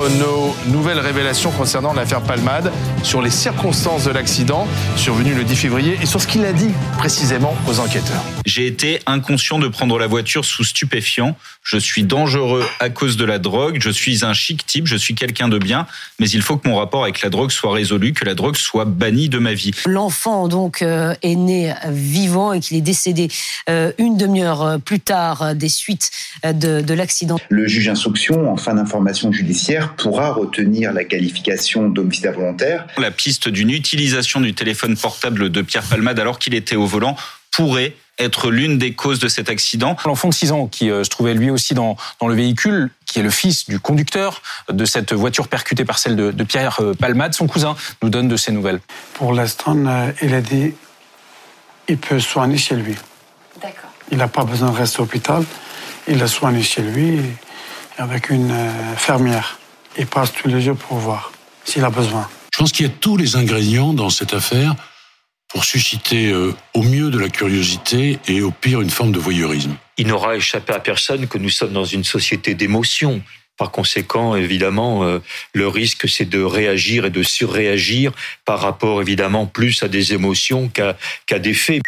Nos nouvelles révélations concernant l'affaire Palmade, sur les circonstances de l'accident survenu le 10 février et sur ce qu'il a dit précisément aux enquêteurs. J'ai été inconscient de prendre la voiture sous stupéfiant. Je suis dangereux à cause de la drogue. Je suis un chic type. Je suis quelqu'un de bien. Mais il faut que mon rapport avec la drogue soit résolu, que la drogue soit bannie de ma vie. L'enfant donc euh, est né vivant et qu'il est décédé euh, une demi-heure euh, plus tard des suites de, de l'accident. Le juge d'instruction, en fin d'information judiciaire, pourra retenir la qualification d'homicide involontaire. La piste d'une utilisation du téléphone portable de Pierre Palmade alors qu'il était au volant pourrait être l'une des causes de cet accident. L'enfant de 6 ans qui euh, se trouvait lui aussi dans, dans le véhicule, qui est le fils du conducteur de cette voiture percutée par celle de, de Pierre euh, Palmade, son cousin, nous donne de ses nouvelles. Pour l'instant, euh, il a dit il peut soigner chez lui. D'accord. Il n'a pas besoin de rester à l'hôpital. Il le soigne chez lui avec une fermière. Il passe tous les jours pour voir s'il a besoin. Je pense qu'il y a tous les ingrédients dans cette affaire pour susciter euh, au mieux de la curiosité et au pire une forme de voyeurisme. Il n'aura échappé à personne que nous sommes dans une société d'émotions. Par conséquent, évidemment, euh, le risque, c'est de réagir et de surréagir par rapport, évidemment, plus à des émotions qu'à qu'à des faits.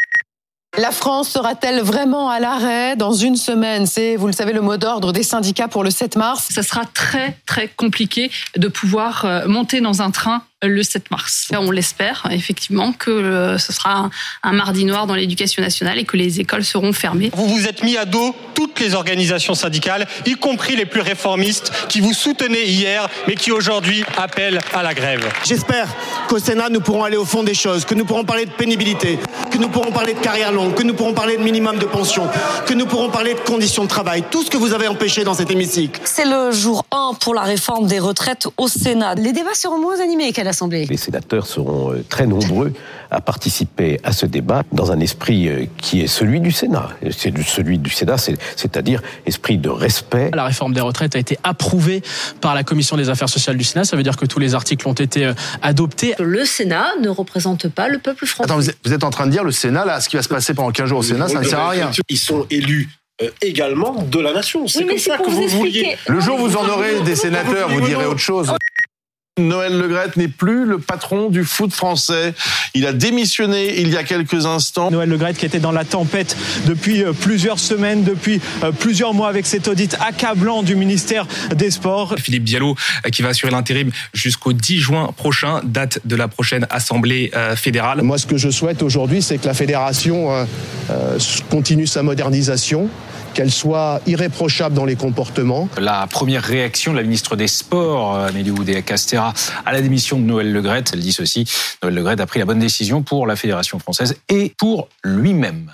La France sera-t-elle vraiment à l'arrêt dans une semaine? C'est, vous le savez, le mot d'ordre des syndicats pour le 7 mars. Ça sera très, très compliqué de pouvoir euh, monter dans un train le 7 mars. On l'espère effectivement que euh, ce sera un, mardi noir dans l'éducation nationale et que les écoles seront fermées. Vous vous êtes mis à dos toutes les organisations syndicales, y compris les plus réformistes, qui vous soutenaient hier, mais qui aujourd'hui appellent à la grève. J'espère qu'au Sénat, nous pourrons aller au fond des choses, que nous pourrons parler de pénibilité, que nous pourrons parler de carrière longue, que nous pourrons parler de minimum de pension, que nous pourrons parler de conditions de travail, tout ce que vous avez empêché dans cet hémicycle. C'est le jour 1 pour la réforme des retraites au Sénat. Les débats seront moins animés qu'à l'Assemblée. Les sénateurs seront euh, très nombreux à participer à ce débat dans un esprit euh, qui est celui du Sénat. C'est celui du Sénat, c'est-à-dire esprit de respect. La réforme des retraites a été approuvée par la Commission des affaires sociales du Sénat. Ça veut dire que tous les articles ont été euh, adoptés. Le Sénat ne représente pas le peuple français. Attends, vous êtes en train de dire le Sénat, là, ce qui va se passer pendant 15 jours au Sénat, ça ne sert à rien. Ils sont élus également de la nation. C'est comme ça que vous vouliez. Le jour où vous en aurez des sénateurs, vous direz autre chose. Noël Legrette n'est plus le patron du foot français. Il a démissionné il y a quelques instants. Noël Legrette qui était dans la tempête depuis euh, plusieurs semaines, depuis euh, plusieurs mois avec cet audit accablant du ministère des Sports. Philippe Diallo euh, qui va assurer l'intérim jusqu'au 10 juin prochain, date de la prochaine Assemblée fédérale. Moi ce que je souhaite aujourd'hui c'est que la fédération continue sa modernisation qu'elle soit irréprochable dans les comportements. La première réaction de la ministre des Sports, Amélie Oudéa-Castera, à la démission de Noël Legrette, elle dit ceci, Noël Legrette a pris la bonne décision pour la Fédération française et pour lui-même.